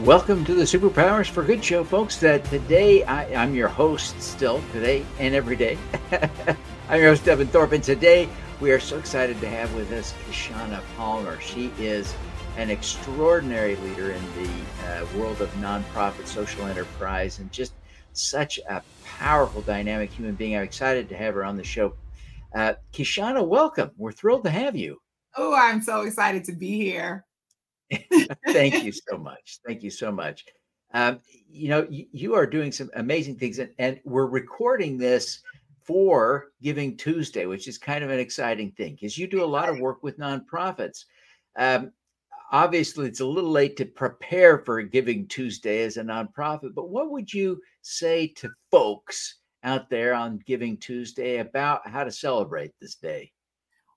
Welcome to the Superpowers for Good show, folks. That today I, am your host still today and every day. I'm your host Devin Thorpe, and today we are so excited to have with us Kishshana Palmer. She is an extraordinary leader in the uh, world of nonprofit social enterprise and just such a powerful, dynamic human being. I'm excited to have her on the show. Uh, Kishshana, welcome. We're thrilled to have you. Oh, I'm so excited to be here. Thank you so much. Thank you so much. Um, you know, you, you, are doing some amazing things, and, and, we're recording this for Giving Tuesday, which is kind of an exciting thing because you do a lot of work with nonprofits. Um, obviously, it's a little late to prepare for Giving Tuesday as a nonprofit, but what would you say to folks out there on Giving Tuesday about how to celebrate this day?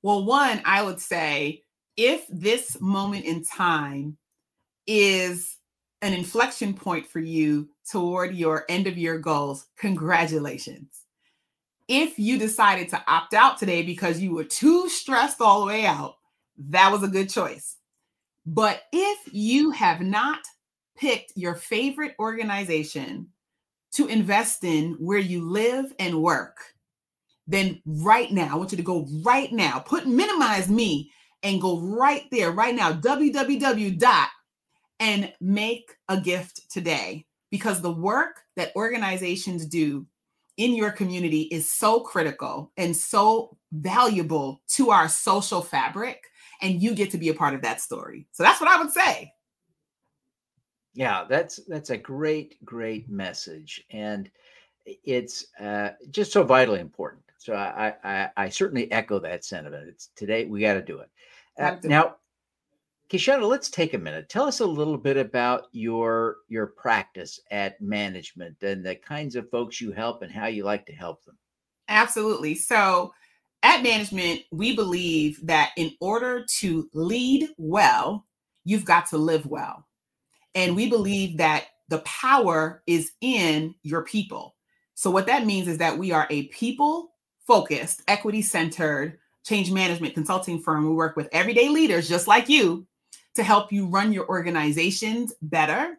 Well, one, I would say if this moment in time is an inflection point for you toward your end of year goals, congratulations. If you decided to opt out today because you were too stressed all the way out, that was a good choice. But if you have not picked your favorite organization to invest in where you live and work, then right now, I want you to go right now, put minimize me and go right there, right now, www dot and make a gift today because the work that organizations do in your community is so critical and so valuable to our social fabric and you get to be a part of that story. So that's what I would say. Yeah, that's that's a great great message and it's uh, just so vitally important. So I, I I certainly echo that sentiment. It's today we got to do it. Uh, now, Kishshana, let's take a minute. Tell us a little bit about your your practice at ManageMint and the kinds of folks you help and how you like to help them. Absolutely. So, at ManageMint, we believe that in order to lead well, you've got to live well. And we believe that the power is in your people. So, what that means is that we are a people focused, equity centered change management consulting firm. We work with everyday leaders just like you to help you run your organizations better,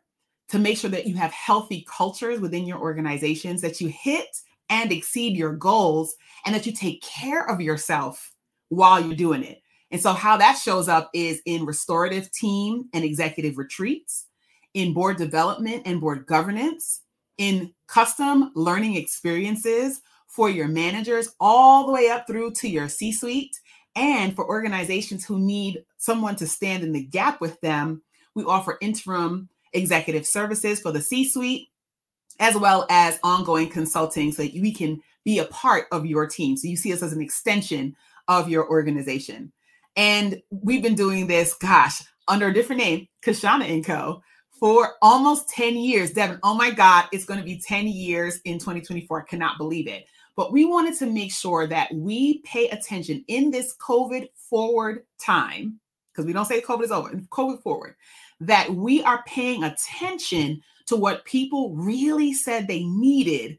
to make sure that you have healthy cultures within your organizations, that you hit and exceed your goals, and that you take care of yourself while you're doing it. And so, how that shows up is in restorative team and executive retreats, in board development and board governance, in custom learning experiences for your managers all the way up through to your C suite. And for organizations who need someone to stand in the gap with them, we offer interim executive services for the C suite, as well as ongoing consulting so that we can be a part of your team. So you see us as an extension of your organization. And we've been doing this, gosh, under a different name, Kishshana and Co. For almost 10 years, Devin. Oh my God, it's going to be 10 years in 2024. I cannot believe it. But we wanted to make sure that we pay attention in this COVID forward time, because we don't say COVID is over, COVID forward, that we are paying attention to what people really said they needed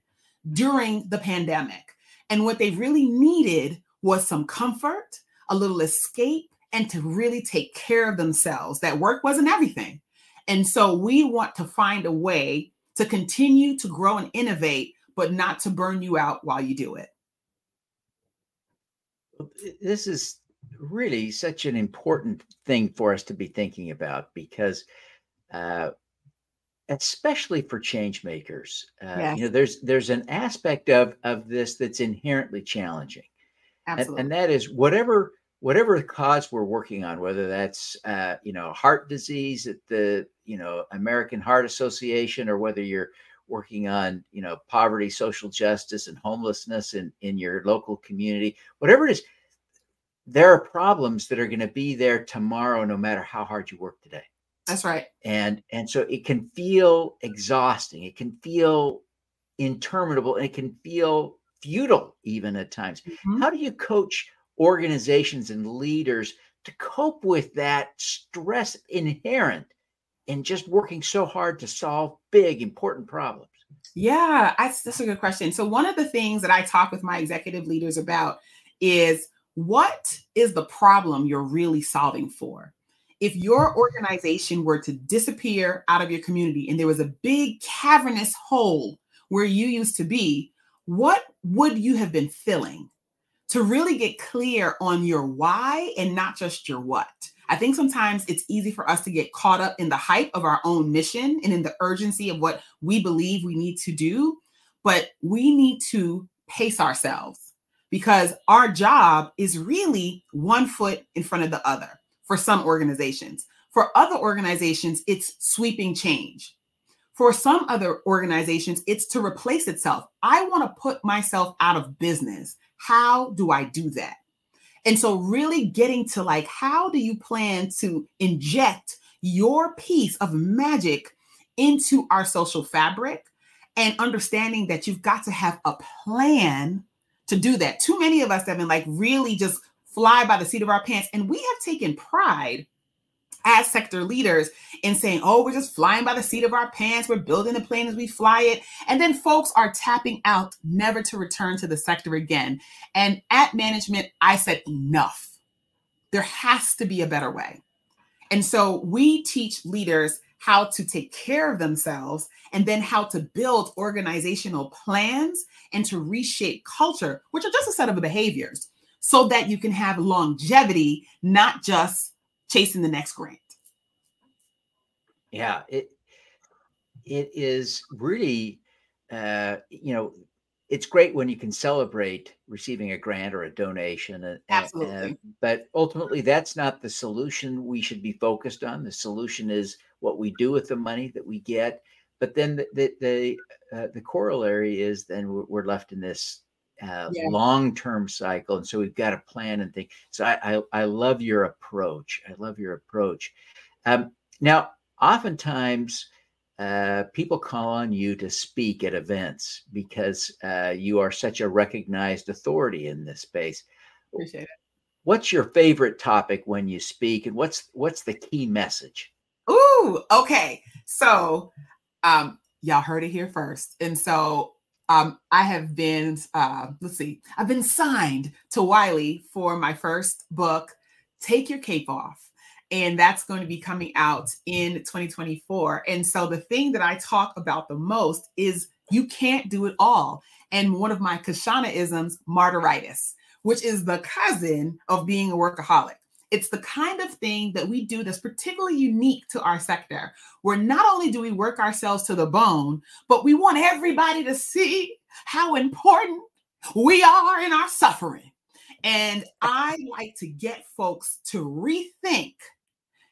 during the pandemic. And what they really needed was some comfort, a little escape, and to really take care of themselves. That work wasn't everything. And so we want to find a way to continue to grow and innovate but not to burn you out while you do it. This is really such an important thing for us to be thinking about because uh, especially for change makers uh, yes. you know there's there's an aspect of of this that's inherently challenging Absolutely. And, and that is whatever whatever cause we're working on whether that's uh, you know heart disease at the you know american heart association or whether you're working on you know poverty social justice and homelessness in in your local community whatever it is there are problems that are going to be there tomorrow no matter how hard you work today. That's right. And and so it can feel exhausting it can feel interminable and it can feel futile even at times. Mm-hmm. how do you coach organizations and leaders to cope with that stress inherent and just working so hard to solve big, important problems? Yeah, that's a good question. So, one of the things that I talk with my executive leaders about is what is the problem you're really solving for? if your mm. organization were to disappear out of your community and there was a big cavernous hole where you used to be, what would you have been filling? To really get clear on your why and not just your what. I think sometimes it's easy for us to get caught up in the hype of our own mission and in the urgency of what we believe we need to do. But we need to pace ourselves because our job is really one foot in front of the other for some organizations. For other organizations, it's sweeping change. For some other organizations, it's to replace itself. I want to put myself out of business. How do I do that? And so, really getting to like, how do you plan to inject your piece of magic into our social fabric and understanding that you've got to have a plan to do that. Too many of us have been like really just fly by the seat of our pants. And we have taken pride as sector leaders in saying, oh, we're just flying by the seat of our pants. We're building the plane as we fly it. And then folks are tapping out, never to return to the sector again. And at ManageMint, I said, enough. There has to be a better way. And so we teach leaders how to take care of themselves and then how to build organizational plans and to reshape culture, which are just a set of behaviors, so that you can have longevity, not just chasing the next grant. Yeah, it it is really uh, you know it's great when you can celebrate receiving a grant or a donation. And, Absolutely. And, but ultimately, that's not the solution we should be focused on. The solution is what we do with the money that we get. But then the the the, uh, the corollary is then we're left in this uh, yeah. long term cycle, and so we've got to plan and think. So I, I, I love your approach. I love your approach. Um, now, oftentimes uh, people call on you to speak at events because uh, you are such a recognized authority in this space. Appreciate it. What's your favorite topic when you speak, and what's what's the key message? Ooh, okay. So, um, y'all heard it here first, and so um, I have been, uh, let's see, I've been signed to Wiley for my first book, Take Your Cape Off and that's going to be coming out in 2024. And so the thing that I talk about the most is you can't do it all. And one of my Kishshana isms, martyritis, which is the cousin of being a workaholic. It's the kind of thing that we do that's particularly unique to our sector, where not only do we work ourselves to the bone, but we want everybody to see how important we are in our suffering. And I like to get folks to rethink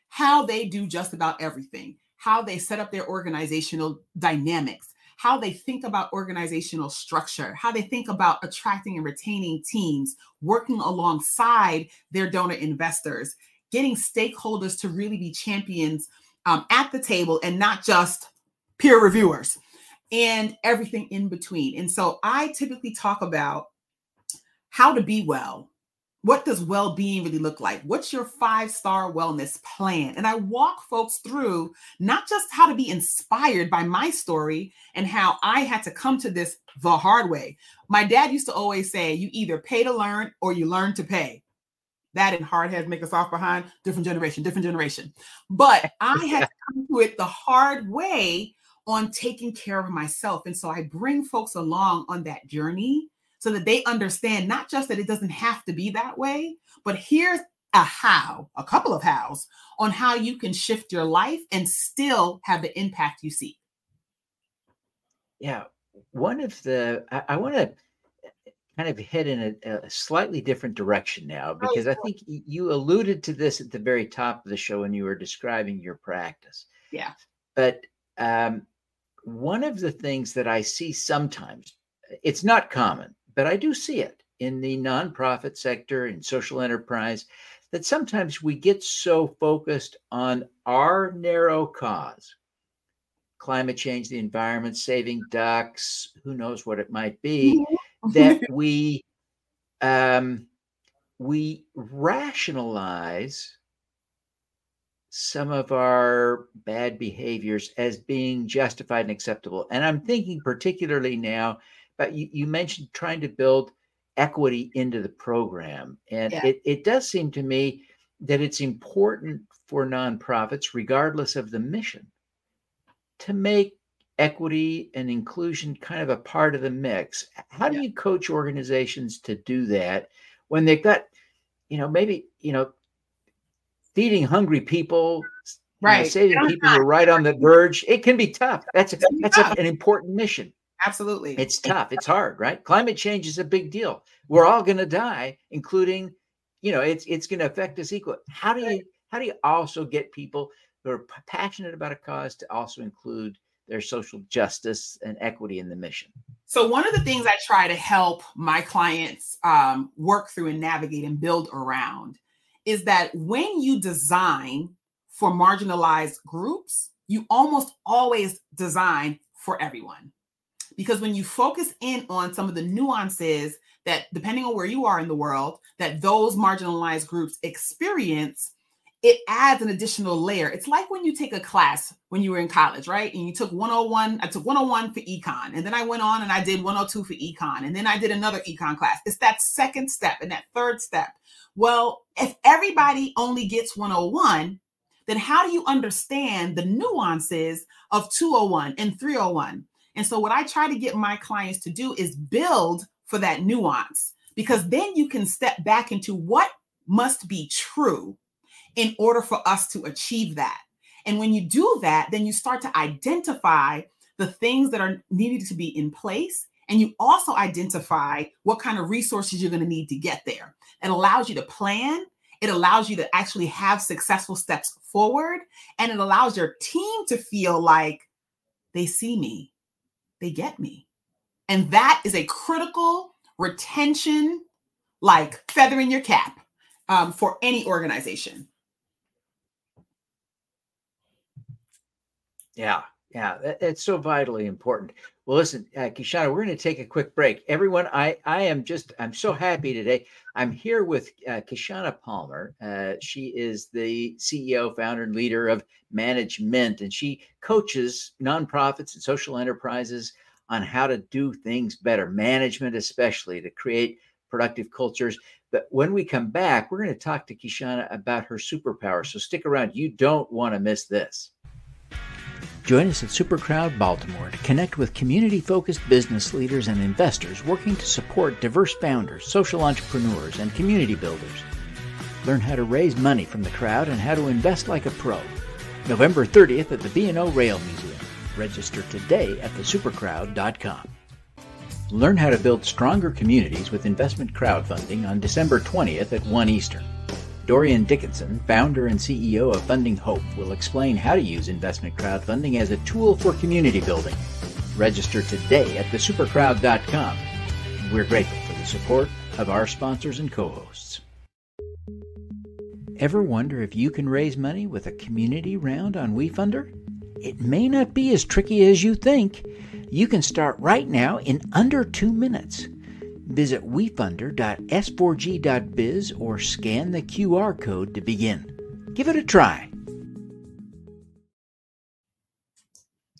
how they do just about everything, how they set up their organizational dynamics, how they think about organizational structure, how they think about attracting and retaining teams, working alongside their donor investors, getting stakeholders to really be champions um, at the table and not just peer reviewers and everything in between. And so I typically talk about how to be well, what does well-being really look like? What's your five star wellness plan? And i walk folks through not just how to be inspired by my story and how i had to come to this the hard way. My dad used to always say you either pay to learn or you learn to pay. That and hard heads make us off behind. Different generation different generation. But i had to come to it the hard way on taking care of myself. And so i bring folks along on that journey so that they understand not just that it doesn't have to be that way, but here's a how, a couple of hows on how you can shift your life and still have the impact you seek. Yeah. One of the, I, I want to kind of head in a, a, slightly different direction now oh, because I think you alluded to this at the very top of the show when you were describing your practice. Yeah. But um, one of the things that I see sometimes, it's not common, but I do see it in the nonprofit sector and social enterprise that sometimes we get so focused on our narrow cause climate change the environment saving ducks who knows what it might be that we um, we rationalize some of our bad behaviors as being justified and acceptable. And i'm thinking particularly now but you, you mentioned trying to build equity into the program. And yeah. it, it does seem to me that it's important for nonprofits, regardless of the mission, to make equity and inclusion kind of a part of the mix. How do yeah. you coach organizations to do that when they've got, you know, maybe, you know, feeding hungry people, right? Know, saving people who are right on the verge. It can be tough. That's a, that's a, an important mission. Absolutely. It's tough. It's hard, right? Climate change is a big deal. We're all going to die, including, you know, it's it's going to affect us equally. How do you how do you also get people who are passionate about a cause to also include their social justice and equity in the mission? So one of the things I try to help my clients um, work through and navigate and build around is that when you design for marginalized groups, you almost always design for everyone. Because when you focus in on some of the nuances that, depending on where you are in the world, that those marginalized groups experience, it adds an additional layer. It's like when you take a class when you were in college, right? And you took 101, I took 101 for econ, and then I went on and I did 102 for econ, and then I did another econ class. It's that second step and that third step. Well, if everybody only gets 101, then how do you understand the nuances of 201 and 301? And so, what I try to get my clients to do is build for that nuance because then you can step back into what must be true in order for us to achieve that. And when you do that, then you start to identify the things that are needed to be in place. And you also identify what kind of resources you're going to need to get there. It allows you to plan, it allows you to actually have successful steps forward, and it allows your team to feel like they see me, they get me. And that is a critical retention, like feather in your cap um, for any organization. Yeah, yeah, it's so vitally important. Well, listen, uh, Kishshana, we're going to take a quick break. Everyone, I I am just I'm so happy today. I'm here with uh, Kishshana Palmer. Uh, she is the CEO, founder, and leader of ManageMint, and she coaches nonprofits and social enterprises on how to do things better, management especially, to create productive cultures. But when we come back, we're going to talk to Kishshana about her superpower. So stick around. You don't want to miss this. Join us at Supercrowd Baltimore to connect with community focused business leaders and investors working to support diverse founders, social entrepreneurs, and community builders. Learn how to raise money from the crowd and how to invest like a pro. November 30th at the B&O Rail Museum. Register today at thesupercrowd.com. Learn how to build stronger communities with investment crowdfunding on December 20th at 1 Eastern. Dorian Dickinson, founder and CEO of Funding Hope, will explain how to use investment crowdfunding as a tool for community building. Register today at thesupercrowd.com. We're grateful for the support of our sponsors and co hosts. Ever wonder if you can raise money with a community round on WeFunder? It may not be as tricky as you think. You can start right now in under two minutes. Visit wefunder.s4g.biz or scan the QR code to begin. Give it a try.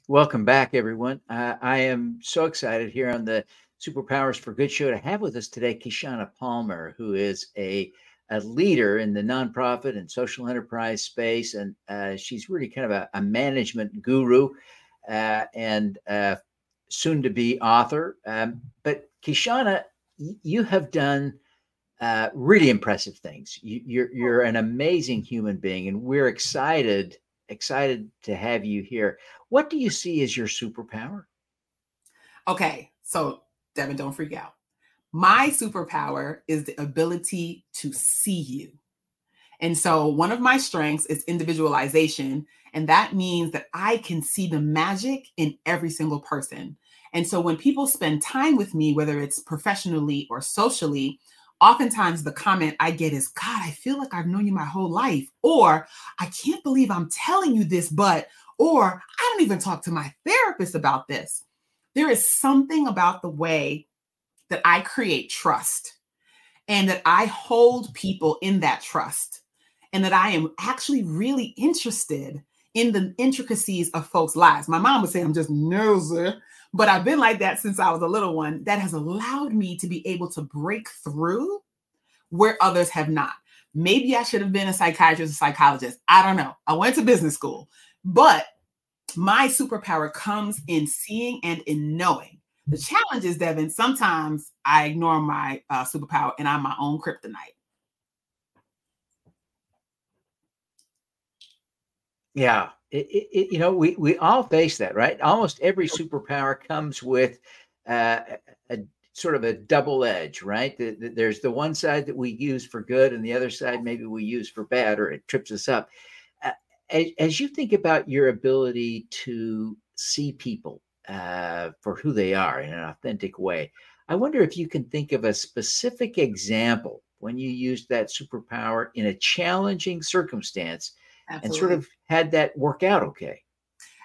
Welcome back, everyone. Uh, I am so excited here on the Superpowers for Good show to have with us today Kishshana Palmer, who is a, a leader in the nonprofit and social enterprise space. And uh, she's really kind of a, a management guru uh, and uh, soon to be author. Um, but Kishshana you have done uh, really impressive things. You, you're you're an amazing human being, and we're excited excited to have you here. What do you see as your superpower? Okay, so Devin, don't freak out. My superpower is the ability to see you. And so, one of my strengths is individualization. And that means that I can see the magic in every single person. And so when people spend time with me, whether it's professionally or socially, oftentimes the comment I get is, God, I feel like I've known you my whole life. Or I can't believe I'm telling you this, but, or I don't even talk to my therapist about this. There is something about the way that I create trust and that I hold people in that trust and that I am actually really interested in the intricacies of folks' lives. My mom would say I'm just nosy, but I've been like that since I was a little one. That has allowed me to be able to break through where others have not. Maybe I should have been a psychiatrist or psychologist. I don't know. I went to business school, but my superpower comes in seeing and in knowing. The challenge is, Devin, sometimes I ignore my uh, superpower and I'm my own kryptonite. Yeah, it, it, you know, we we all face that, right? Almost every superpower comes with uh, a sort of a double edge, right? The, the, there's the one side that we use for good, and the other side maybe we use for bad, or it trips us up. Uh, as, as, you think about your ability to see people uh, for who they are in an authentic way, I wonder if you can think of a specific example when you used that superpower in a challenging circumstance Absolutely. and sort of had that work out okay.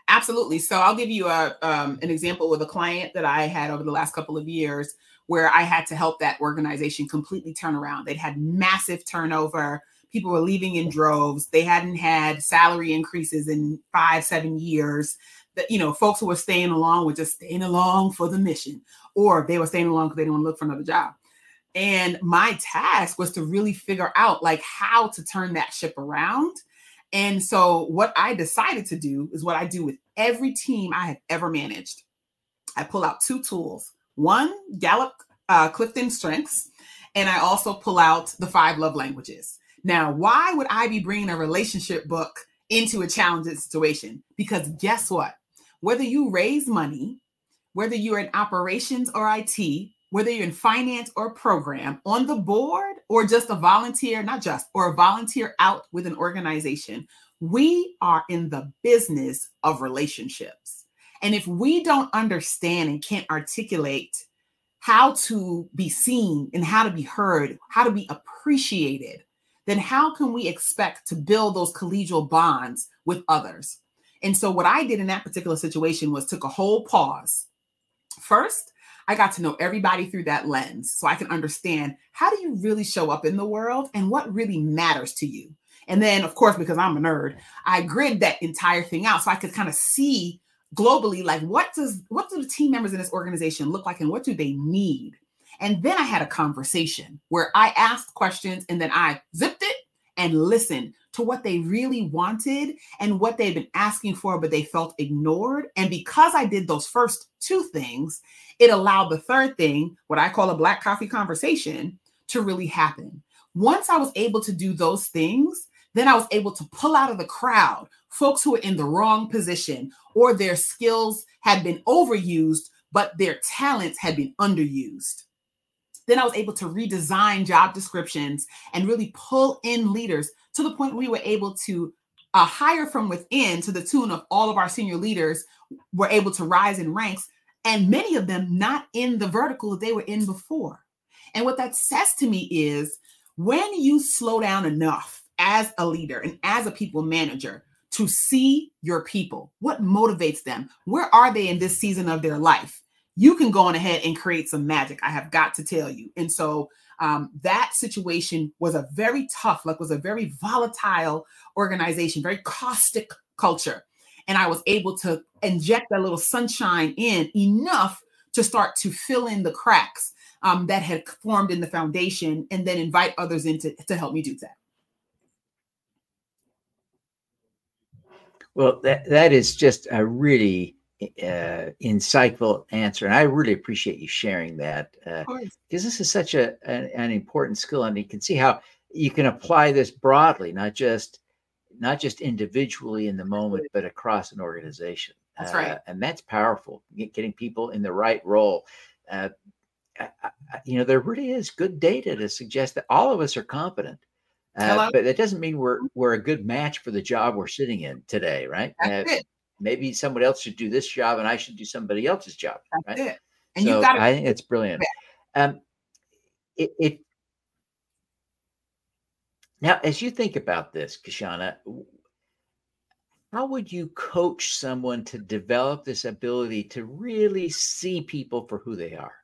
Absolutely. So I'll give you a um, an example with a client that I had over the last couple of years where I had to help that organization completely turn around. They'd had massive turnover. People were leaving in droves. They hadn't had salary increases in five, seven years. That you know, folks who were staying along were just staying along for the mission, or they were staying along because they didn't want to look for another job. And my task was to really figure out like how to turn that ship around and so, what I decided to do is what I do with every team I have ever managed. I pull out two tools one, Gallup uh, Clifton Strengths, and I also pull out the five love languages. Now, why would I be bringing a relationship book into a challenging situation? Because guess what? Whether you raise money, whether you're in operations or IT, whether you're in finance or program, on the board or just a volunteer, not just, or a volunteer out with an organization, we are in the business of relationships. And if we don't understand and can't articulate how to be seen and how to be heard, how to be appreciated, then how can we expect to build those collegial bonds with others? And so, what I did in that particular situation was took a whole pause. First, I got to know everybody through that lens so I can understand how do you really show up in the world and what really matters to you. And then, of course, because I'm a nerd, I grid that entire thing out so I could kind of see globally like what does what do the team members in this organization look like and what do they need and then i had a conversation where i asked questions and then i zipped and listen to what they really wanted and what they've been asking for, but they felt ignored. And because I did those first two things, it allowed the third thing, what I call a black coffee conversation, to really happen. Once I was able to do those things, then I was able to pull out of the crowd folks who were in the wrong position or their skills had been overused, but their talents had been underused. Then I was able to redesign job descriptions and really pull in leaders to the point we were able to uh, hire from within to the tune of all of our senior leaders were able to rise in ranks and many of them not in the vertical that they were in before. And what that says to me is when you slow down enough as a leader and as a people manager to see your people, what motivates them? Where are they in this season of their life? You can go on ahead and create some magic. I have got to tell you. And so um, that situation was a very tough, like was a very volatile organization, very caustic culture. And I was able to inject that little sunshine in enough to start to fill in the cracks um, that had formed in the foundation and then invite others in to, to help me do that. Well, that, that is just a really uh, insightful answer, and I really appreciate you sharing that because uh, this is such a an, an, important skill, and you can see how you can apply this broadly, not just not just individually in the moment, but across an organization. That's right, uh, and that's powerful. Getting people in the right role. Uh, I, I, you know, there really is good data to suggest that all of us are competent. Uh, but that doesn't mean we're we're a good match for the job we're sitting in today, right? That's uh, it maybe someone else should do this job and I should do somebody else's job. That's right? it. And so you got I think it's brilliant. Um, it, it now, as you think about this, Kishshana, how would you coach someone to develop this ability to really see people for who they are?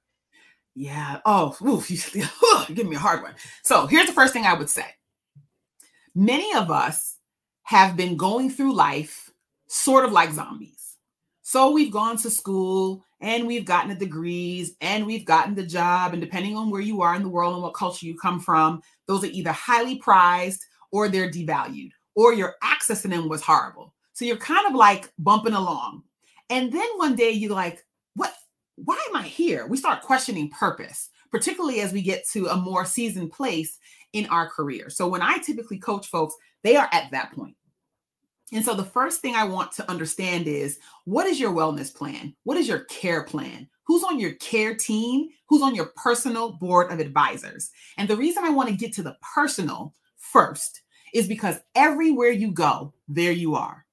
Yeah. Oh, oof, you, you give me a hard one. So here's the first thing I would say. Many of us have been going through life sort of like zombies. So we've gone to school and we've gotten the degrees and we've gotten the job. And depending on where you are in the world and what culture you come from, those are either highly prized or they're devalued, or your access to them was horrible. So you're kind of like bumping along. And then one day you're like, what? Why am I here? We start questioning purpose, particularly as we get to a more seasoned place in our career. So when I typically coach folks, they are at that point. And so the first thing I want to understand is what is your wellness plan? What is your care plan? Who's on your care team? Who's on your personal board of advisors? And the reason I want to get to the personal first is because everywhere you go, there you are.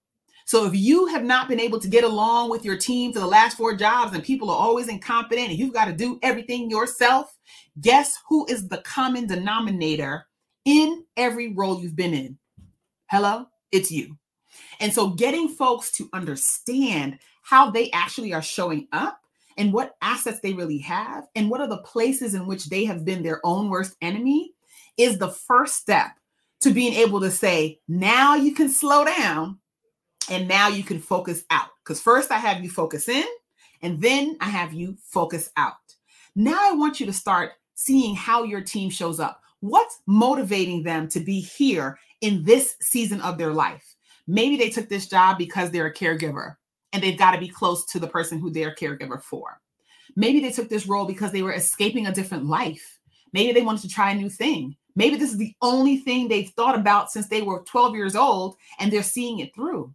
So if you have not been able to get along with your team for the last four jobs and people are always incompetent and you've got to do everything yourself, guess who is the common denominator in every role you've been in? Hello, it's you. And so getting folks to understand how they actually are showing up and what assets they really have and what are the places in which they have been their own worst enemy is the first step to being able to say, now you can slow down and now you can focus out. Because first I have you focus in and then I have you focus out. Now I want you to start seeing how your team shows up. What's motivating them to be here in this season of their life? Maybe they took this job because they're a caregiver and they've got to be close to the person who they're caregiver for. Maybe they took this role because they were escaping a different life. Maybe they wanted to try a new thing. Maybe this is the only thing they've thought about since they were 12 years old and they're seeing it through.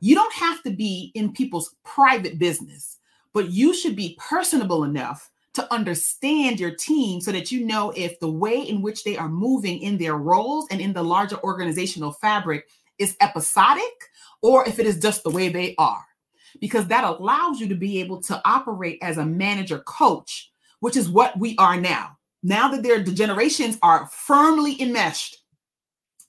You don't have to be in people's private business, but you should be personable enough to understand your team so that you know if the way in which they are moving in their roles and in the larger organizational fabric is episodic or if it is just the way they are. Because that allows you to be able to operate as a manager coach, which is what we are now. Now that their generations are firmly enmeshed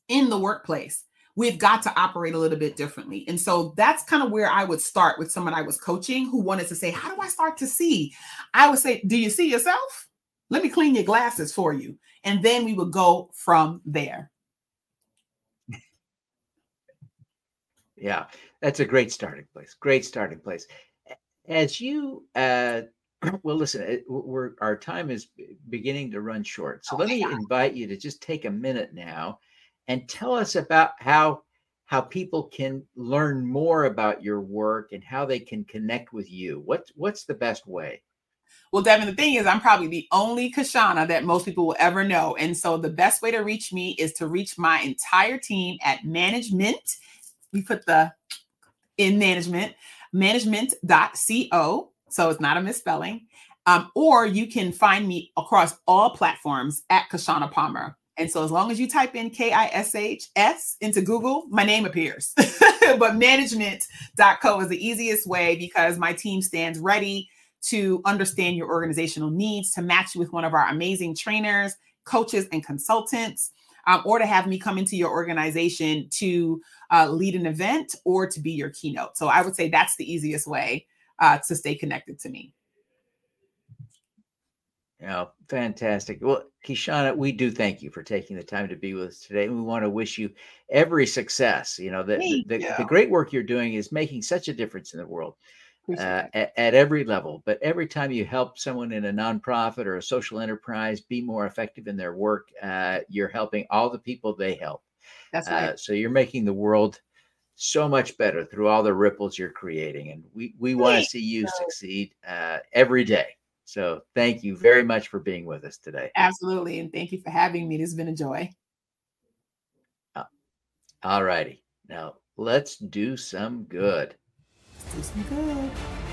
in the workplace, we've got to operate a little bit differently. And so that's kind of where I would start with someone I was coaching who wanted to say, How do I start to see? I would say, Do you see yourself? Let me clean your glasses for you. And then we would go from there. Yeah, that's a great starting place. Great starting place. As you, uh, well, listen, we're our time is beginning to run short. So oh let me God. invite you to just take a minute now and tell us about how how people can learn more about your work and how they can connect with you. What's what's the best way? Well, Devin, the thing is, I'm probably the only Kishshana that most people will ever know. And so the best way to reach me is to reach my entire team at ManageMint we put the in ManageMint, managemint.co. So it's not a misspelling. Um, or you can find me across all platforms at Kishshana Palmer. And so as long as you type in K I S H S into Google, my name appears. but managemint.co is the easiest way because my team stands ready to understand your organizational needs, to match you with one of our amazing trainers, coaches, and consultants um, or to have me come into your organization to uh, lead an event or to be your keynote. So I would say that's the easiest way uh, to stay connected to me. Yeah, fantastic. Well, Kishshana, we do thank you for taking the time to be with us today. We want to wish you every success. You know, the, the, the, great work you're doing is making such a difference in the world uh, at, at, every level. But every time you help someone in a nonprofit or a social enterprise be more effective in their work, uh, you're helping all the people they help. That's right. Uh, so you're making the world so much better through all the ripples you're creating, and we we want to see you succeed uh, every day. So thank you very much for being with us today. Absolutely, and thank you for having me. This has been a joy. Uh, all righty, now let's do some good. Some good.